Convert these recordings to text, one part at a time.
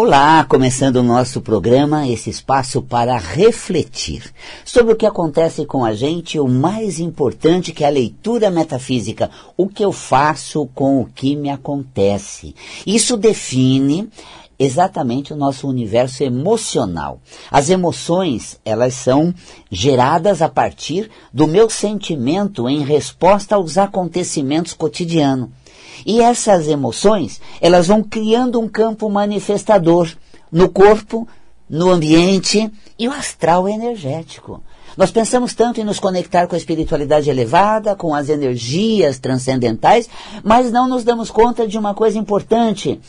Olá, começando o nosso programa, esse espaço para refletir sobre o que acontece com a gente, o mais importante que é a leitura metafísica, o que eu faço com o que me acontece. Isso define exatamente o nosso universo emocional. As emoções, elas são geradas a partir do meu sentimento em resposta aos acontecimentos cotidianos. E essas emoções, elas vão criando um campo manifestador no corpo, no ambiente e o astral energético. Nós pensamos tanto em nos conectar com a espiritualidade elevada, com as energias transcendentais, mas não nos damos conta de uma coisa importante: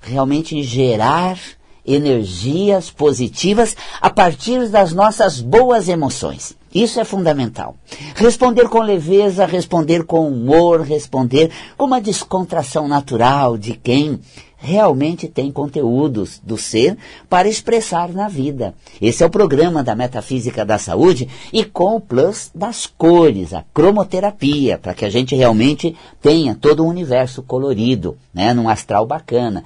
realmente gerar energias positivas a partir das nossas boas emoções. Isso é fundamental. Responder com leveza, responder com humor, responder com uma descontração natural de quem realmente tem conteúdos do ser para expressar na vida. Esse é o programa da Metafísica da Saúde e com o plus das cores, a cromoterapia, para que a gente realmente tenha todo um universo colorido, né, num astral bacana.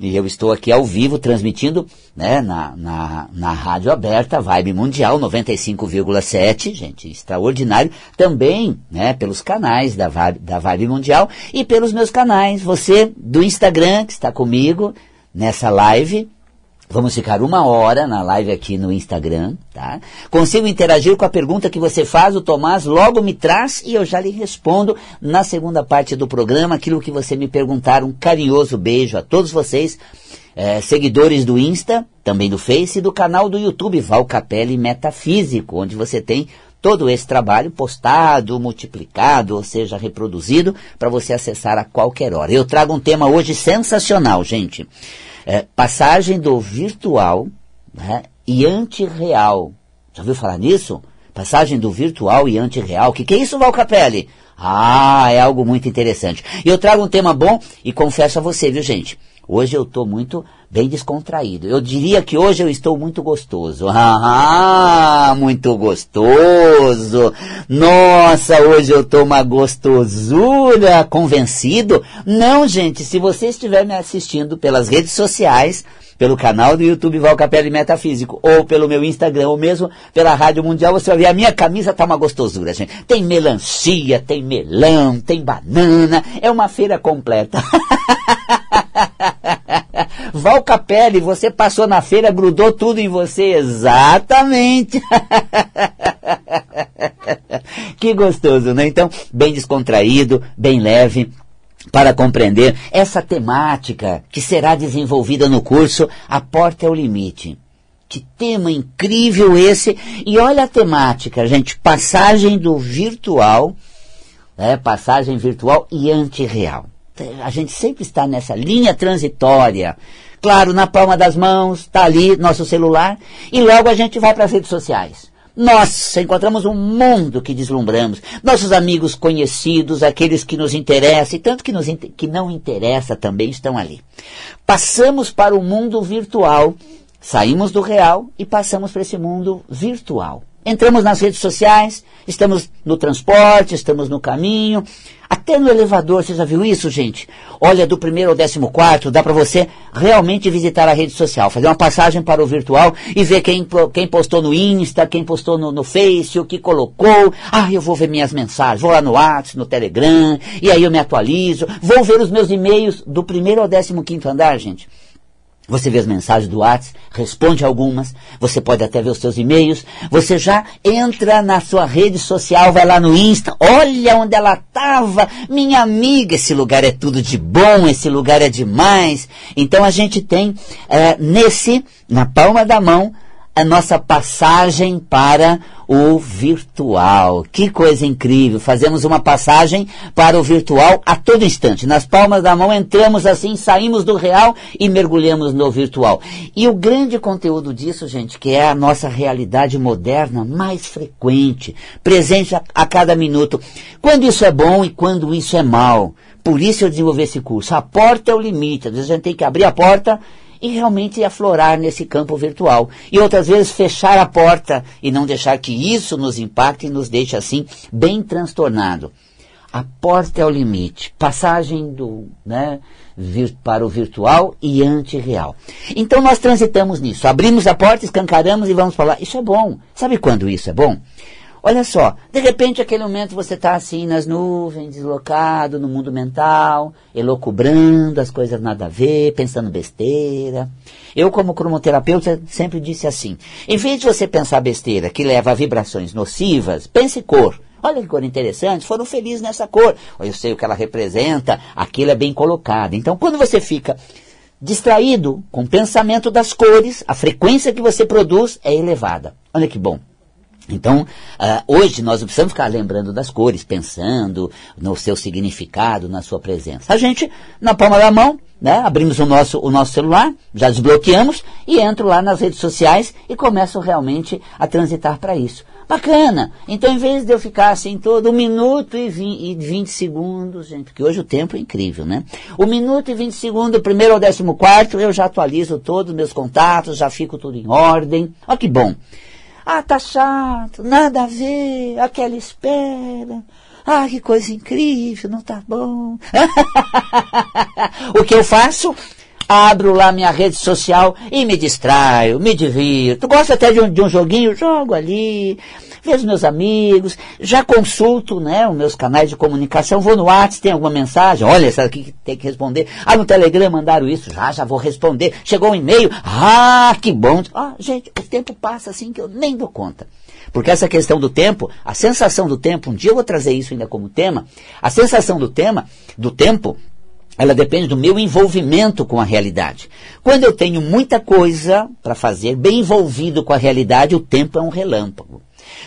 E eu estou aqui ao vivo transmitindo né, na, na, na rádio aberta, Vibe Mundial 95,7, gente, extraordinário. Também né, pelos canais da Vibe, da Vibe Mundial e pelos meus canais. Você do Instagram, que está comigo nessa live, Vamos ficar uma hora na live aqui no Instagram, tá? Consigo interagir com a pergunta que você faz, o Tomás logo me traz e eu já lhe respondo na segunda parte do programa aquilo que você me perguntar. Um carinhoso beijo a todos vocês, é, seguidores do Insta, também do Face e do canal do YouTube Val Capelli Metafísico, onde você tem todo esse trabalho postado, multiplicado, ou seja, reproduzido, para você acessar a qualquer hora. Eu trago um tema hoje sensacional, gente é, passagem do virtual né, e antirreal. Já ouviu falar nisso? Passagem do virtual e antirreal. O que, que é isso, Val Capelli? Ah, é algo muito interessante. E eu trago um tema bom e confesso a você, viu, gente? Hoje eu estou muito bem descontraído. Eu diria que hoje eu estou muito gostoso. Ah, muito gostoso. Nossa, hoje eu estou uma gostosura. Convencido? Não, gente, se você estiver me assistindo pelas redes sociais, pelo canal do YouTube Val Metafísico, ou pelo meu Instagram, ou mesmo pela Rádio Mundial, você vai ver, a minha camisa tá uma gostosura, gente. Tem melancia, tem melão, tem banana, é uma feira completa. Val Capelli, você passou na feira, grudou tudo em você, exatamente. que gostoso, né? Então, bem descontraído, bem leve, para compreender essa temática que será desenvolvida no curso A Porta é o Limite. Que tema incrível esse! E olha a temática, gente, passagem do virtual, né, passagem virtual e antirreal. A gente sempre está nessa linha transitória. Claro, na palma das mãos, está ali nosso celular, e logo a gente vai para as redes sociais. Nossa, encontramos um mundo que deslumbramos. Nossos amigos conhecidos, aqueles que nos interessam, e tanto que, nos, que não interessa também estão ali. Passamos para o mundo virtual, saímos do real e passamos para esse mundo virtual. Entramos nas redes sociais, estamos no transporte, estamos no caminho, até no elevador, você já viu isso, gente? Olha, do primeiro ao décimo quarto, dá para você realmente visitar a rede social, fazer uma passagem para o virtual e ver quem, quem postou no Insta, quem postou no, no Face, o que colocou. Ah, eu vou ver minhas mensagens, vou lá no WhatsApp, no Telegram, e aí eu me atualizo. Vou ver os meus e-mails do primeiro ao décimo quinto andar, gente. Você vê as mensagens do WhatsApp, responde algumas, você pode até ver os seus e-mails, você já entra na sua rede social, vai lá no Insta, olha onde ela estava, minha amiga, esse lugar é tudo de bom, esse lugar é demais. Então a gente tem é, nesse, na palma da mão, a nossa passagem para o virtual. Que coisa incrível! Fazemos uma passagem para o virtual a todo instante. Nas palmas da mão entramos assim, saímos do real e mergulhamos no virtual. E o grande conteúdo disso, gente, que é a nossa realidade moderna mais frequente, presente a, a cada minuto. Quando isso é bom e quando isso é mal. Por isso eu desenvolvi esse curso. A porta é o limite. Às vezes a gente tem que abrir a porta e realmente aflorar nesse campo virtual. E outras vezes fechar a porta e não deixar que isso nos impacte e nos deixe assim bem transtornado. A porta é o limite. Passagem do, né, para o virtual e antirreal. Então nós transitamos nisso, abrimos a porta, escancaramos e vamos falar. Isso é bom. Sabe quando isso é bom? Olha só, de repente, aquele momento você está assim nas nuvens, deslocado no mundo mental, elocubrando as coisas nada a ver, pensando besteira. Eu, como cromoterapeuta, sempre disse assim: em vez de você pensar besteira que leva a vibrações nocivas, pense cor. Olha que cor interessante, foram felizes nessa cor. Eu sei o que ela representa, aquilo é bem colocado. Então, quando você fica distraído com o pensamento das cores, a frequência que você produz é elevada. Olha que bom. Então, uh, hoje nós precisamos ficar lembrando das cores, pensando no seu significado, na sua presença. A gente, na palma da mão, né, abrimos o nosso, o nosso celular, já desbloqueamos e entro lá nas redes sociais e começo realmente a transitar para isso. Bacana! Então, em vez de eu ficar assim todo um minuto e vinte segundos, gente, porque hoje o tempo é incrível, né? Um minuto e vinte segundos, primeiro ao décimo quarto, eu já atualizo todos os meus contatos, já fico tudo em ordem. Olha que bom! Ah, tá chato, nada a ver, aquela espera. Ah, que coisa incrível, não tá bom. o que eu faço? Abro lá minha rede social e me distraio, me divirto. Gosto até de um, de um joguinho, jogo ali vejo meus amigos, já consulto né, os meus canais de comunicação, vou no WhatsApp, tem alguma mensagem, olha, essa aqui tem que responder. Ah, no Telegram mandaram isso, já, já vou responder. Chegou um e-mail, ah, que bom. Ah, gente, o tempo passa assim que eu nem dou conta. Porque essa questão do tempo, a sensação do tempo, um dia eu vou trazer isso ainda como tema, a sensação do tema, do tempo, ela depende do meu envolvimento com a realidade. Quando eu tenho muita coisa para fazer, bem envolvido com a realidade, o tempo é um relâmpago.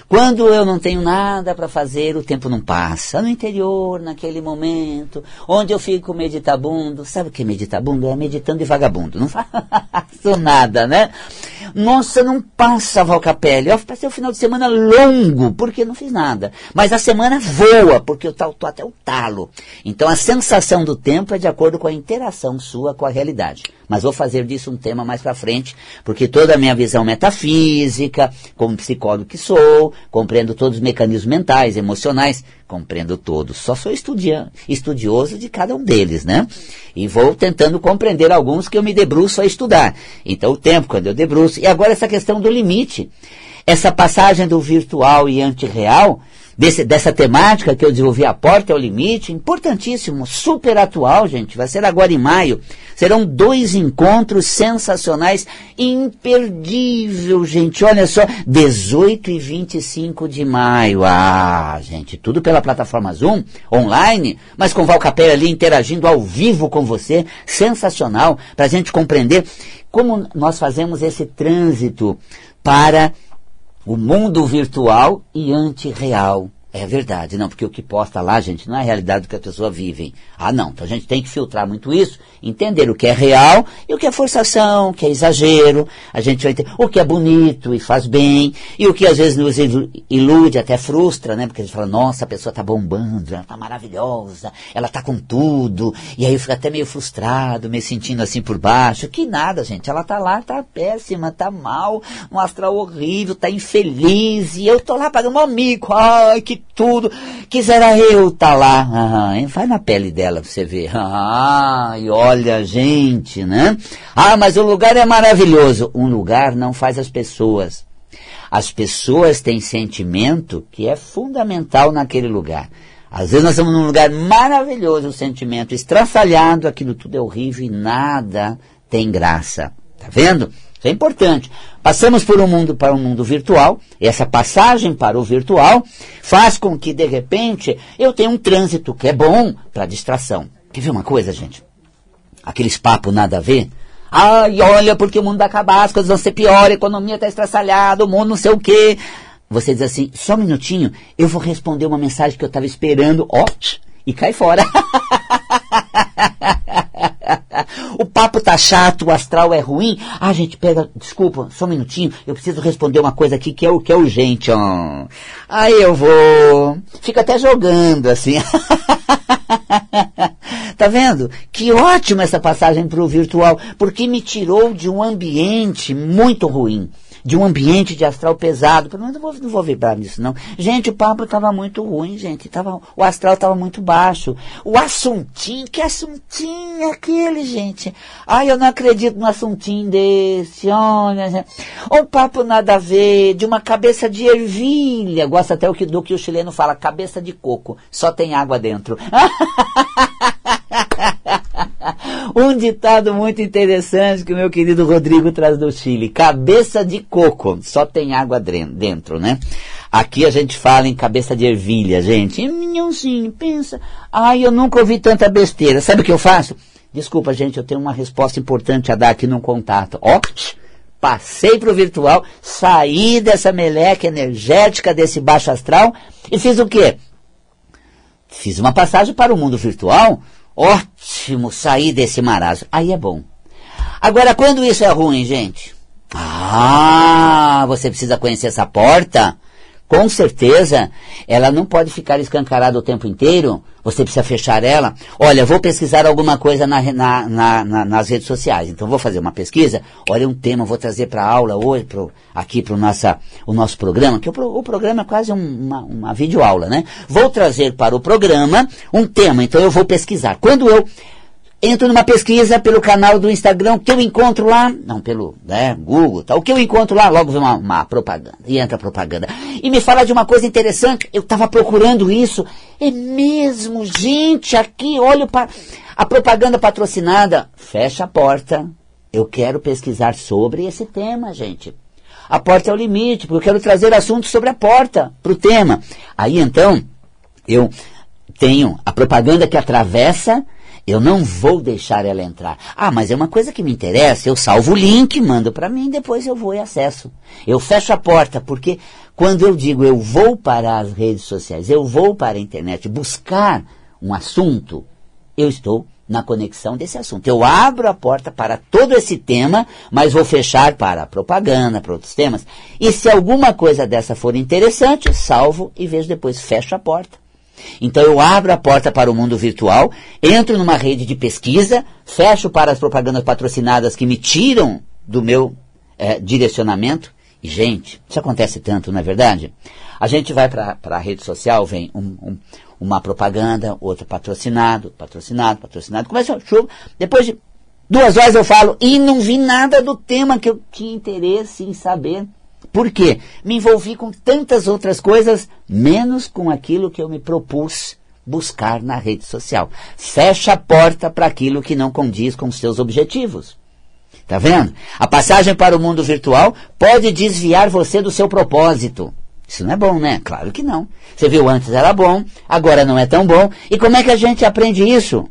Quando eu não tenho nada para fazer, o tempo não passa. No interior, naquele momento, onde eu fico meditabundo. Sabe o que é meditabundo? É meditando e vagabundo. Não faço nada, né? Nossa, não passa Valcapelli. Eu passei o final de semana longo, porque não fiz nada. Mas a semana voa, porque eu estou até o talo. Então a sensação do tempo é de acordo com a interação sua com a realidade. Mas vou fazer disso um tema mais para frente, porque toda a minha visão metafísica, como psicólogo que sou, compreendo todos os mecanismos mentais, emocionais, compreendo todos. Só sou estudioso de cada um deles, né? E vou tentando compreender alguns que eu me debruço a estudar. Então o tempo, quando eu debruço. E agora essa questão do limite. Essa passagem do virtual e antirreal, desse, dessa temática que eu desenvolvi, a porta é o limite, importantíssimo, super atual, gente, vai ser agora em maio. Serão dois encontros sensacionais, imperdível, gente, olha só, 18 e 25 de maio. Ah, gente, tudo pela plataforma Zoom, online, mas com Val ali interagindo ao vivo com você, sensacional, para a gente compreender como nós fazemos esse trânsito para o mundo virtual e antirreal. É verdade, não, porque o que posta lá, gente, não é a realidade do que a pessoa vive. Ah, não, então a gente tem que filtrar muito isso, entender o que é real e o que é forçação, o que é exagero. A gente vai entender o que é bonito e faz bem, e o que às vezes nos ilude, até frustra, né? Porque a gente fala, nossa, a pessoa tá bombando, ela tá maravilhosa, ela tá com tudo, e aí eu fico até meio frustrado, me sentindo assim por baixo. Que nada, gente, ela tá lá, tá péssima, tá mal, um astral horrível, tá infeliz, e eu tô lá pagando um amigo, ai, que tudo. Quisera eu estar tá lá. Ah, vai na pele dela pra você ver. Ah, e olha, gente, né? Ah, mas o lugar é maravilhoso. Um lugar não faz as pessoas. As pessoas têm sentimento que é fundamental naquele lugar. Às vezes nós estamos num lugar maravilhoso, o sentimento estrafalhado, aquilo tudo é horrível e nada tem graça. Tá vendo? Isso é importante. Passamos por um mundo para um mundo virtual, e essa passagem para o virtual faz com que, de repente, eu tenha um trânsito que é bom para distração. Quer ver uma coisa, gente? Aqueles papos nada a ver. Ai, olha, porque o mundo vai acabar, as coisas vão ser pior, a economia está estraçalhada, o mundo não sei o quê. Você diz assim, só um minutinho, eu vou responder uma mensagem que eu estava esperando, ó, e cai fora. o papo tá chato, o astral é ruim. Ah, gente, pega, desculpa, só um minutinho, eu preciso responder uma coisa aqui que é que é urgente, ó. Aí eu vou. Fica até jogando assim. tá vendo? Que ótimo essa passagem para o virtual, porque me tirou de um ambiente muito ruim de um ambiente de astral pesado. Pelo menos não vou, não vou vibrar nisso, não. Gente, o papo estava muito ruim, gente. Tava, o astral estava muito baixo. O assuntinho, que assuntinho é aquele, gente? Ai, eu não acredito num assuntinho desse, olha. Gente. Um papo nada a ver, de uma cabeça de ervilha. Gosta até do que o chileno fala, cabeça de coco. Só tem água dentro. um ditado muito interessante que o meu querido Rodrigo traz do Chile. Cabeça de coco, só tem água dentro, né? Aqui a gente fala em cabeça de ervilha, gente. Minhãozinho, pensa. Ai, eu nunca ouvi tanta besteira. Sabe o que eu faço? Desculpa, gente, eu tenho uma resposta importante a dar aqui no contato. Ó, passei para o virtual, saí dessa meleca energética, desse baixo astral e fiz o quê? Fiz uma passagem para o mundo virtual Ótimo sair desse marasmo. Aí é bom. Agora, quando isso é ruim, gente? Ah, você precisa conhecer essa porta? Com certeza, ela não pode ficar escancarada o tempo inteiro. Você precisa fechar ela. Olha, vou pesquisar alguma coisa na, na, na, nas redes sociais. Então, vou fazer uma pesquisa. Olha, um tema, vou trazer para aula hoje, pro, aqui para o nosso programa, que o, o programa é quase um, uma, uma videoaula, né? Vou trazer para o programa um tema. Então, eu vou pesquisar. Quando eu entro numa pesquisa pelo canal do Instagram, que eu encontro lá, não, pelo né, Google, tá, o que eu encontro lá, logo vem uma, uma, propaganda, e entra a propaganda. E me fala de uma coisa interessante, eu estava procurando isso, é mesmo, gente, aqui, olha para a propaganda patrocinada, fecha a porta, eu quero pesquisar sobre esse tema, gente. A porta é o limite, porque eu quero trazer assuntos sobre a porta para o tema. Aí então, eu tenho a propaganda que atravessa eu não vou deixar ela entrar. Ah, mas é uma coisa que me interessa. Eu salvo o link, mando para mim, depois eu vou e acesso. Eu fecho a porta, porque quando eu digo eu vou para as redes sociais, eu vou para a internet buscar um assunto, eu estou na conexão desse assunto. Eu abro a porta para todo esse tema, mas vou fechar para a propaganda, para outros temas. E se alguma coisa dessa for interessante, salvo e vejo depois, fecho a porta. Então eu abro a porta para o mundo virtual, entro numa rede de pesquisa, fecho para as propagandas patrocinadas que me tiram do meu é, direcionamento. E, gente, isso acontece tanto, não é verdade? A gente vai para a rede social, vem um, um, uma propaganda, outra patrocinado, patrocinado, patrocinado, começa a chuva. Depois de duas horas eu falo, e não vi nada do tema que eu tinha interesse em saber. Por quê? Me envolvi com tantas outras coisas, menos com aquilo que eu me propus buscar na rede social. Fecha a porta para aquilo que não condiz com os seus objetivos. Tá vendo? A passagem para o mundo virtual pode desviar você do seu propósito. Isso não é bom, né? Claro que não. Você viu antes era bom, agora não é tão bom. E como é que a gente aprende isso?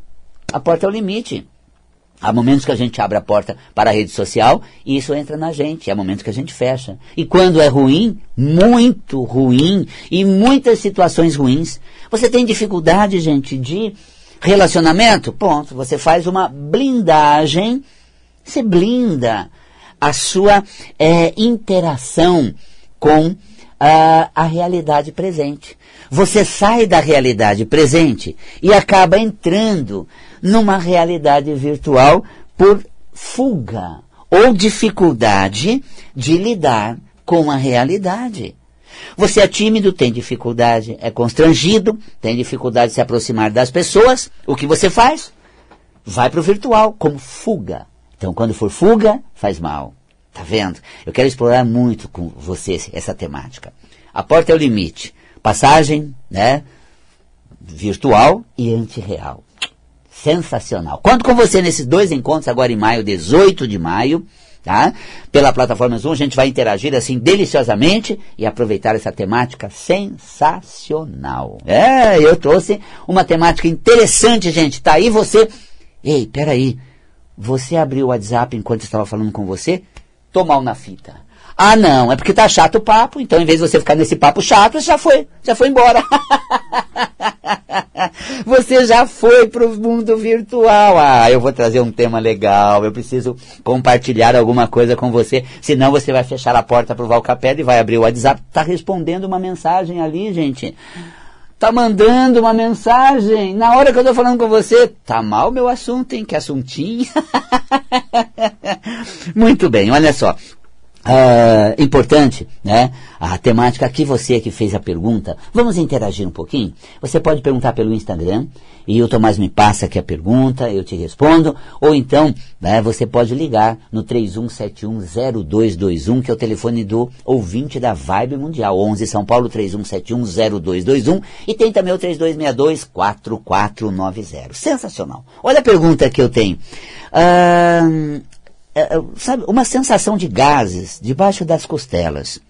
A porta é o limite. Há momentos que a gente abre a porta para a rede social e isso entra na gente. Há momentos que a gente fecha. E quando é ruim, muito ruim, e muitas situações ruins, você tem dificuldade, gente, de relacionamento? Ponto. Você faz uma blindagem, você blinda a sua é, interação com a, a realidade presente. Você sai da realidade presente e acaba entrando numa realidade virtual por fuga ou dificuldade de lidar com a realidade. Você é tímido, tem dificuldade, é constrangido, tem dificuldade de se aproximar das pessoas. O que você faz? Vai para o virtual como fuga. Então, quando for fuga, faz mal. Tá vendo? Eu quero explorar muito com você essa temática. A porta é o limite. Passagem, né? Virtual e antirreal. Sensacional. Conto com você nesses dois encontros agora em maio, 18 de maio, tá? Pela plataforma Zoom, a gente vai interagir assim deliciosamente e aproveitar essa temática sensacional. É, eu trouxe uma temática interessante, gente. Tá aí você. Ei, peraí. Você abriu o WhatsApp enquanto estava falando com você? Tô mal na fita. Ah, não, é porque tá chato o papo, então em vez de você ficar nesse papo chato, já foi, já foi embora. você já foi pro mundo virtual. Ah, eu vou trazer um tema legal, eu preciso compartilhar alguma coisa com você, senão você vai fechar a porta pro Valcapé e vai abrir o WhatsApp. Tá respondendo uma mensagem ali, gente tá mandando uma mensagem na hora que eu tô falando com você. Tá mal meu assunto, hein? Que assuntinho. Muito bem, olha só. Uh, importante, né? A temática que você que fez a pergunta. Vamos interagir um pouquinho? Você pode perguntar pelo Instagram e o Tomás me passa aqui a pergunta, eu te respondo. Ou então, né, você pode ligar no 31710221, que é o telefone do ouvinte da Vibe Mundial. 11 São Paulo 31710221 e tem também o 32624490. Sensacional. Olha a pergunta que eu tenho. Uh, sabe, uma sensação de gases debaixo das costelas,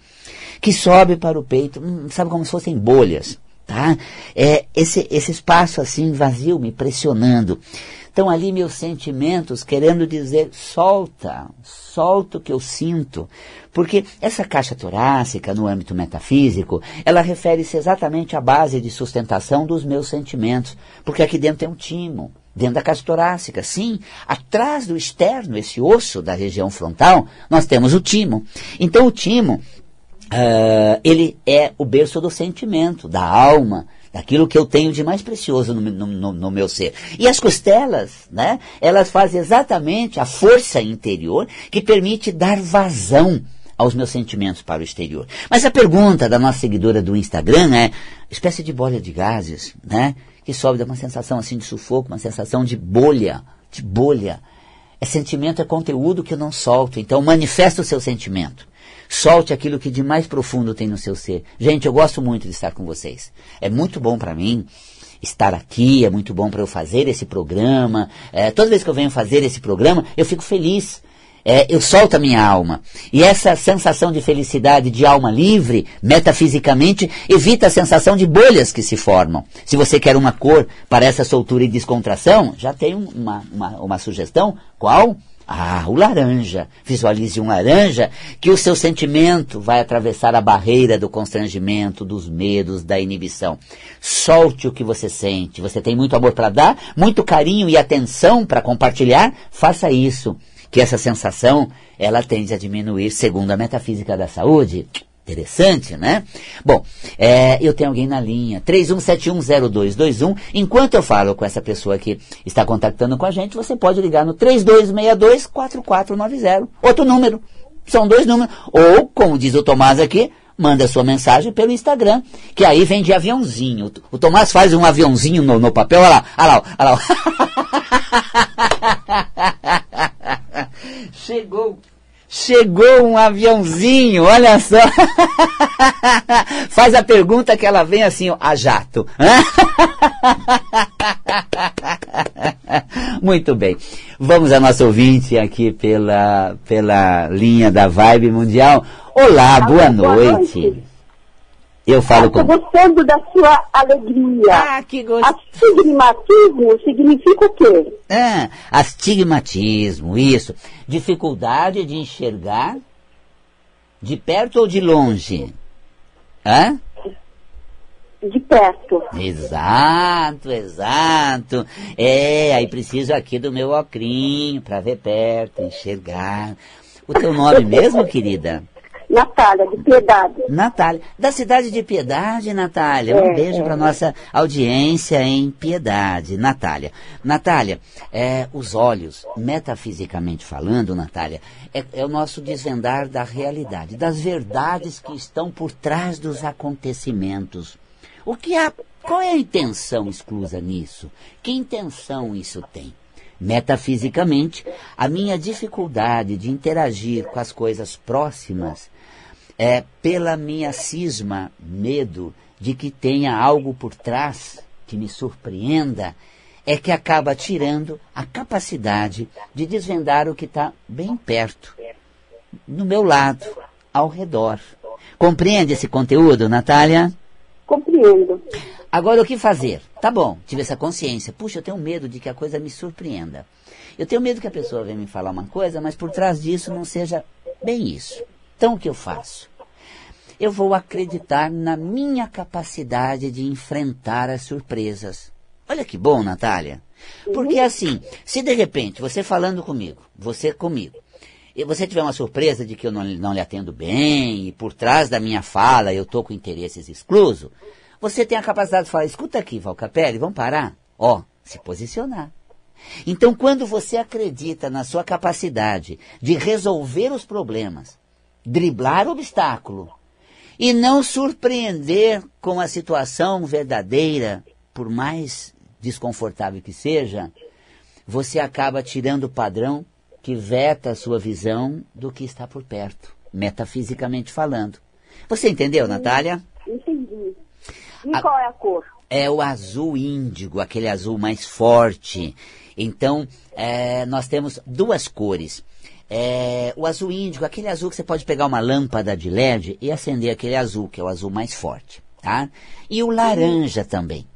que sobe para o peito, hum, sabe como se fossem bolhas, tá? É, esse, esse espaço assim vazio me pressionando. Estão ali meus sentimentos querendo dizer, solta, solta o que eu sinto. Porque essa caixa torácica, no âmbito metafísico, ela refere-se exatamente à base de sustentação dos meus sentimentos. Porque aqui dentro tem um timo dentro da caixa torácica. Sim, atrás do externo, esse osso da região frontal, nós temos o timo. Então o timo, uh, ele é o berço do sentimento, da alma, daquilo que eu tenho de mais precioso no, no, no, meu ser. E as costelas, né, elas fazem exatamente a força interior que permite dar vazão aos meus sentimentos para o exterior. Mas a pergunta da nossa seguidora do Instagram é, espécie de bolha de gases, né? Que sobe, dá uma sensação assim de sufoco, uma sensação de bolha, de bolha. É sentimento, é conteúdo que eu não solto. Então manifesta o seu sentimento. Solte aquilo que de mais profundo tem no seu ser. Gente, eu gosto muito de estar com vocês. É muito bom para mim estar aqui, é muito bom para eu fazer esse programa. É, toda vez que eu venho fazer esse programa, eu fico feliz é, eu solto a minha alma. E essa sensação de felicidade, de alma livre, metafisicamente, evita a sensação de bolhas que se formam. Se você quer uma cor para essa soltura e descontração, já tem uma, uma, uma sugestão. Qual? Ah, o laranja. Visualize um laranja que o seu sentimento vai atravessar a barreira do constrangimento, dos medos, da inibição. Solte o que você sente. Você tem muito amor para dar, muito carinho e atenção para compartilhar? Faça isso que essa sensação ela tende a diminuir segundo a metafísica da saúde. Interessante, né? Bom, é, eu tenho alguém na linha, 31710221. Enquanto eu falo com essa pessoa que está contactando com a gente, você pode ligar no 3262-4490. Outro número. São dois números. Ou, como diz o Tomás aqui, manda sua mensagem pelo Instagram, que aí vem de aviãozinho. O Tomás faz um aviãozinho no, no papel, olha lá, olha lá, olha lá. Chegou. Chegou um aviãozinho, olha só. Faz a pergunta que ela vem assim, ó, a jato. Muito bem. Vamos a nossa ouvinte aqui pela, pela linha da Vibe Mundial. Olá, boa, boa noite. noite. Eu falo com. Estou gostando da sua alegria. Ah, que gostoso. Astigmatismo significa o quê? Ah, astigmatismo, isso. Dificuldade de enxergar de perto ou de longe? Hã? De perto. Exato, exato. É, aí preciso aqui do meu ocrinho para ver perto, enxergar. O teu nome mesmo, querida? Natália, de Piedade. Natália, da cidade de Piedade, Natália. Um é, beijo é. para nossa audiência em Piedade, Natália. Natália, é, os olhos, metafisicamente falando, Natália, é, é o nosso desvendar da realidade, das verdades que estão por trás dos acontecimentos. O que há, qual é a intenção exclusa nisso? Que intenção isso tem? Metafisicamente, a minha dificuldade de interagir com as coisas próximas é pela minha cisma, medo de que tenha algo por trás que me surpreenda, é que acaba tirando a capacidade de desvendar o que está bem perto, no meu lado, ao redor. Compreende esse conteúdo, Natália? Compreendo. Agora, o que fazer? Tá bom, tive essa consciência. Puxa, eu tenho medo de que a coisa me surpreenda. Eu tenho medo que a pessoa venha me falar uma coisa, mas por trás disso não seja bem isso. Então o que eu faço? Eu vou acreditar na minha capacidade de enfrentar as surpresas. Olha que bom, Natália. Porque assim, se de repente você falando comigo, você comigo, e você tiver uma surpresa de que eu não, não lhe atendo bem, e por trás da minha fala eu estou com interesses exclusos, você tem a capacidade de falar, escuta aqui, Valcapelli, vamos parar? Ó, se posicionar. Então, quando você acredita na sua capacidade de resolver os problemas, driblar o obstáculo e não surpreender com a situação verdadeira, por mais desconfortável que seja, você acaba tirando o padrão que veta a sua visão do que está por perto, metafisicamente falando. Você entendeu, Natália? Entendi. E a, qual é a cor? É o azul índigo, aquele azul mais forte. Então, é, nós temos duas cores. É, o azul índigo, aquele azul que você pode pegar uma lâmpada de LED e acender aquele azul, que é o azul mais forte, tá? E o laranja também.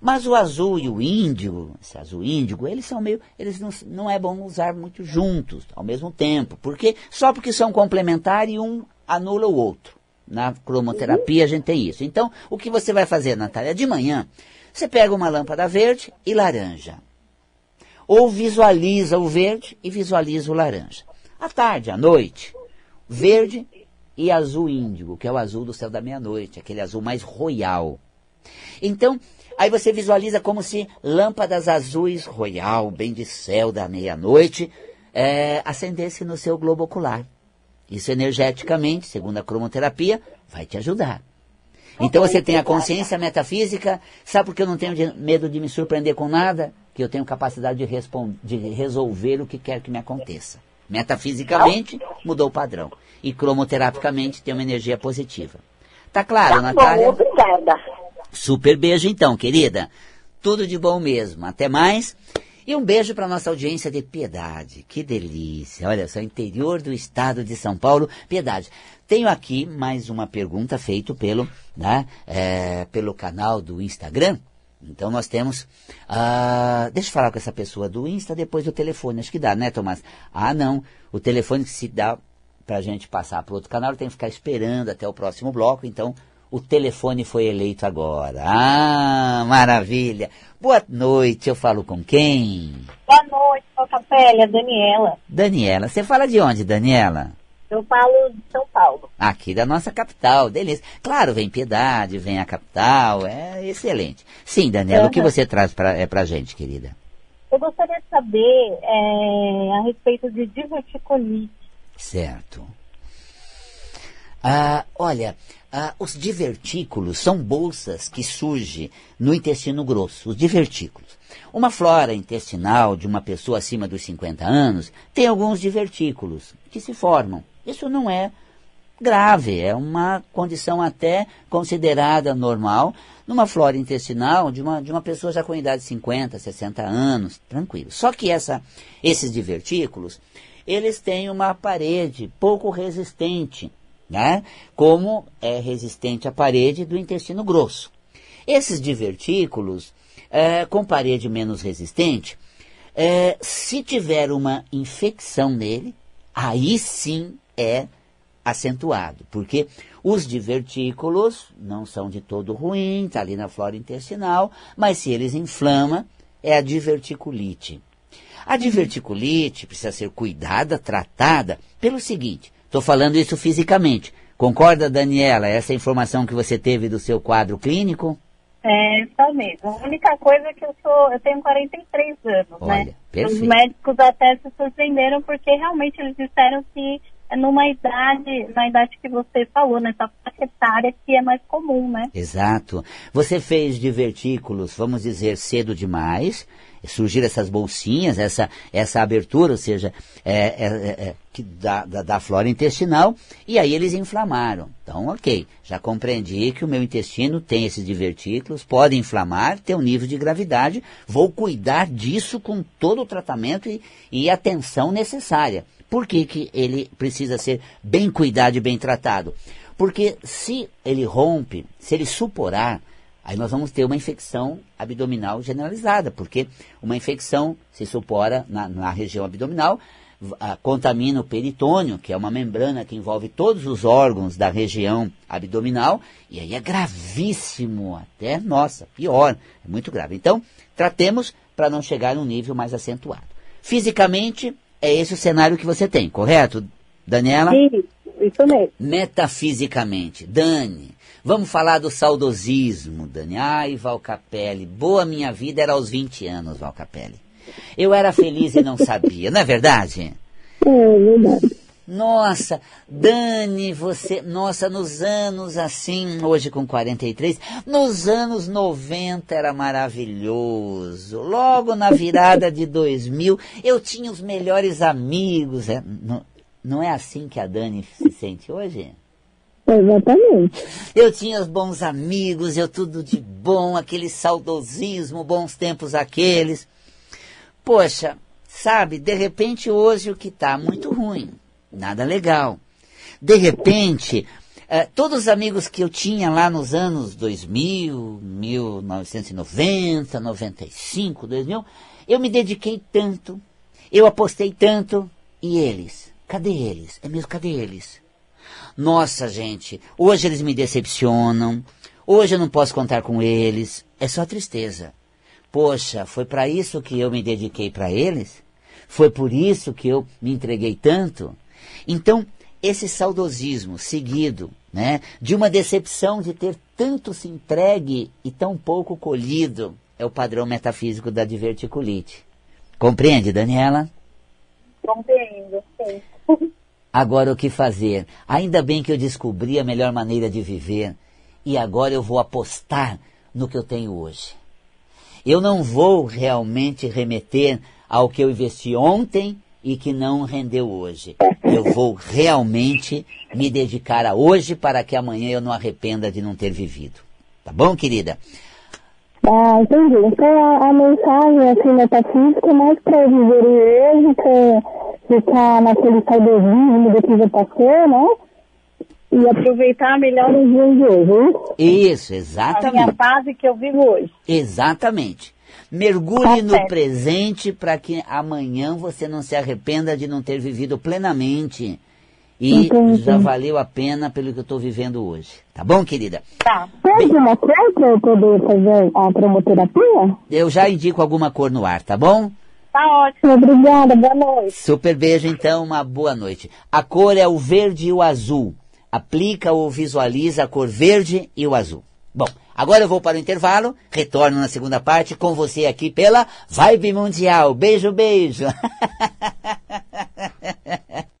Mas o azul e o índigo, esse azul índigo, eles são meio, eles não, não é bom usar muito juntos, ao mesmo tempo. Porque, só porque são complementares um anula o outro. Na cromoterapia a gente tem isso. Então, o que você vai fazer, Natália? De manhã, você pega uma lâmpada verde e laranja. Ou visualiza o verde e visualiza o laranja. À tarde, à noite, verde e azul índigo, que é o azul do céu da meia-noite, aquele azul mais royal. Então, Aí você visualiza como se lâmpadas azuis royal, bem de céu da meia-noite, é, acendesse no seu globo ocular. Isso energeticamente, segundo a cromoterapia, vai te ajudar. Então você tem a consciência metafísica, sabe por que eu não tenho de, medo de me surpreender com nada? Que eu tenho capacidade de, de resolver o que quer que me aconteça. Metafisicamente, mudou o padrão. E cromoterapicamente tem uma energia positiva. Tá claro, tá Natália? Bom, obrigada. Super beijo então, querida. Tudo de bom mesmo. Até mais. E um beijo para nossa audiência de Piedade. Que delícia. Olha só, interior do estado de São Paulo. Piedade. Tenho aqui mais uma pergunta feita pelo, né, é, pelo canal do Instagram. Então nós temos. Uh, deixa eu falar com essa pessoa do Insta depois do telefone. Acho que dá, né, Tomás? Ah, não. O telefone que se dá para a gente passar para outro canal tem que ficar esperando até o próximo bloco. Então o telefone foi eleito agora. Ah, maravilha. Boa noite, eu falo com quem? Boa noite, Capélia, Daniela. Daniela, você fala de onde, Daniela? Eu falo de São Paulo. Aqui da nossa capital, delícia. Claro, vem Piedade, vem a capital, é excelente. Sim, Daniela, uhum. o que você traz para é pra gente, querida? Eu gostaria de saber é, a respeito de diverticulite. Certo. Ah, olha, ah, os divertículos são bolsas que surgem no intestino grosso, os divertículos. Uma flora intestinal de uma pessoa acima dos 50 anos tem alguns divertículos que se formam. Isso não é grave, é uma condição até considerada normal numa flora intestinal de uma, de uma pessoa já com idade de 50, 60 anos, tranquilo. Só que essa, esses divertículos, eles têm uma parede pouco resistente né? como é resistente à parede do intestino grosso. Esses divertículos, é, com parede menos resistente, é, se tiver uma infecção nele, aí sim é acentuado, porque os divertículos não são de todo ruins, está ali na flora intestinal, mas se eles inflamam, é a diverticulite. A diverticulite precisa ser cuidada, tratada pelo seguinte: Estou falando isso fisicamente. Concorda, Daniela, essa informação que você teve do seu quadro clínico? É, isso mesmo. A única coisa é que eu sou, eu tenho 43 anos, né? Olha, né? Perfeito. Os médicos até se surpreenderam porque realmente eles disseram que numa idade, na idade que você falou, nessa faixa etária que é mais comum, né? Exato. Você fez divertículos, vamos dizer, cedo demais, surgir essas bolsinhas, essa, essa abertura, ou seja, é, é, é, é da, da, da, flora intestinal, e aí eles inflamaram. Então, ok, já compreendi que o meu intestino tem esses divertículos, pode inflamar, tem um nível de gravidade, vou cuidar disso com todo o tratamento e, e atenção necessária. Por que, que ele precisa ser bem cuidado e bem tratado? Porque se ele rompe, se ele suporar, aí nós vamos ter uma infecção abdominal generalizada, porque uma infecção se supora na, na região abdominal, a, contamina o peritônio, que é uma membrana que envolve todos os órgãos da região abdominal, e aí é gravíssimo, até, nossa, pior, é muito grave. Então, tratemos para não chegar num nível mais acentuado. Fisicamente, é esse o cenário que você tem, correto, Daniela? Sim, isso mesmo. Metafisicamente, Dani, Vamos falar do saudosismo, Dani. Ai, Valcapelli, boa minha vida era aos 20 anos, Valcapelli. Eu era feliz e não sabia, não é verdade? É verdade. Nossa, Dani, você, nossa, nos anos assim, hoje com 43, nos anos 90 era maravilhoso. Logo na virada de 2000, eu tinha os melhores amigos. É, não, não é assim que a Dani se sente hoje? Exatamente. Eu tinha os bons amigos, eu tudo de bom, aquele saudosismo, bons tempos aqueles. Poxa, sabe, de repente hoje o que está muito ruim, nada legal. De repente, eh, todos os amigos que eu tinha lá nos anos 2000, 1990, 95, 2000, eu me dediquei tanto, eu apostei tanto, e eles? Cadê eles? É mesmo, cadê eles? Nossa, gente, hoje eles me decepcionam, hoje eu não posso contar com eles, é só tristeza. Poxa, foi para isso que eu me dediquei para eles? Foi por isso que eu me entreguei tanto? Então, esse saudosismo seguido, né, de uma decepção de ter tanto se entregue e tão pouco colhido, é o padrão metafísico da diverticulite. Compreende, Daniela? Compreendo, sim. Agora o que fazer? Ainda bem que eu descobri a melhor maneira de viver e agora eu vou apostar no que eu tenho hoje. Eu não vou realmente remeter ao que eu investi ontem e que não rendeu hoje. Eu vou realmente me dedicar a hoje para que amanhã eu não arrependa de não ter vivido. Tá bom, querida? Ah, entendi. Então a, a mensagem assim metafísica é mais para viver hoje, para ficar naquele saudosismo do que já passou, né? E aproveitar melhor os dias de hoje. Isso, A minha exatamente. fase que eu vivo hoje. Exatamente. Mergulhe no presente para que amanhã você não se arrependa de não ter vivido plenamente. E Entendi. já valeu a pena pelo que eu estou vivendo hoje. Tá bom, querida? Tá. Tem alguma cor para eu poder fazer a cromoterapia? Eu já indico alguma cor no ar, tá bom? Tá ótimo. Obrigada, boa noite. Super beijo, então, uma boa noite. A cor é o verde e o azul. Aplica ou visualiza a cor verde e o azul. Bom, Agora eu vou para o intervalo, retorno na segunda parte com você aqui pela Vibe Mundial. Beijo, beijo.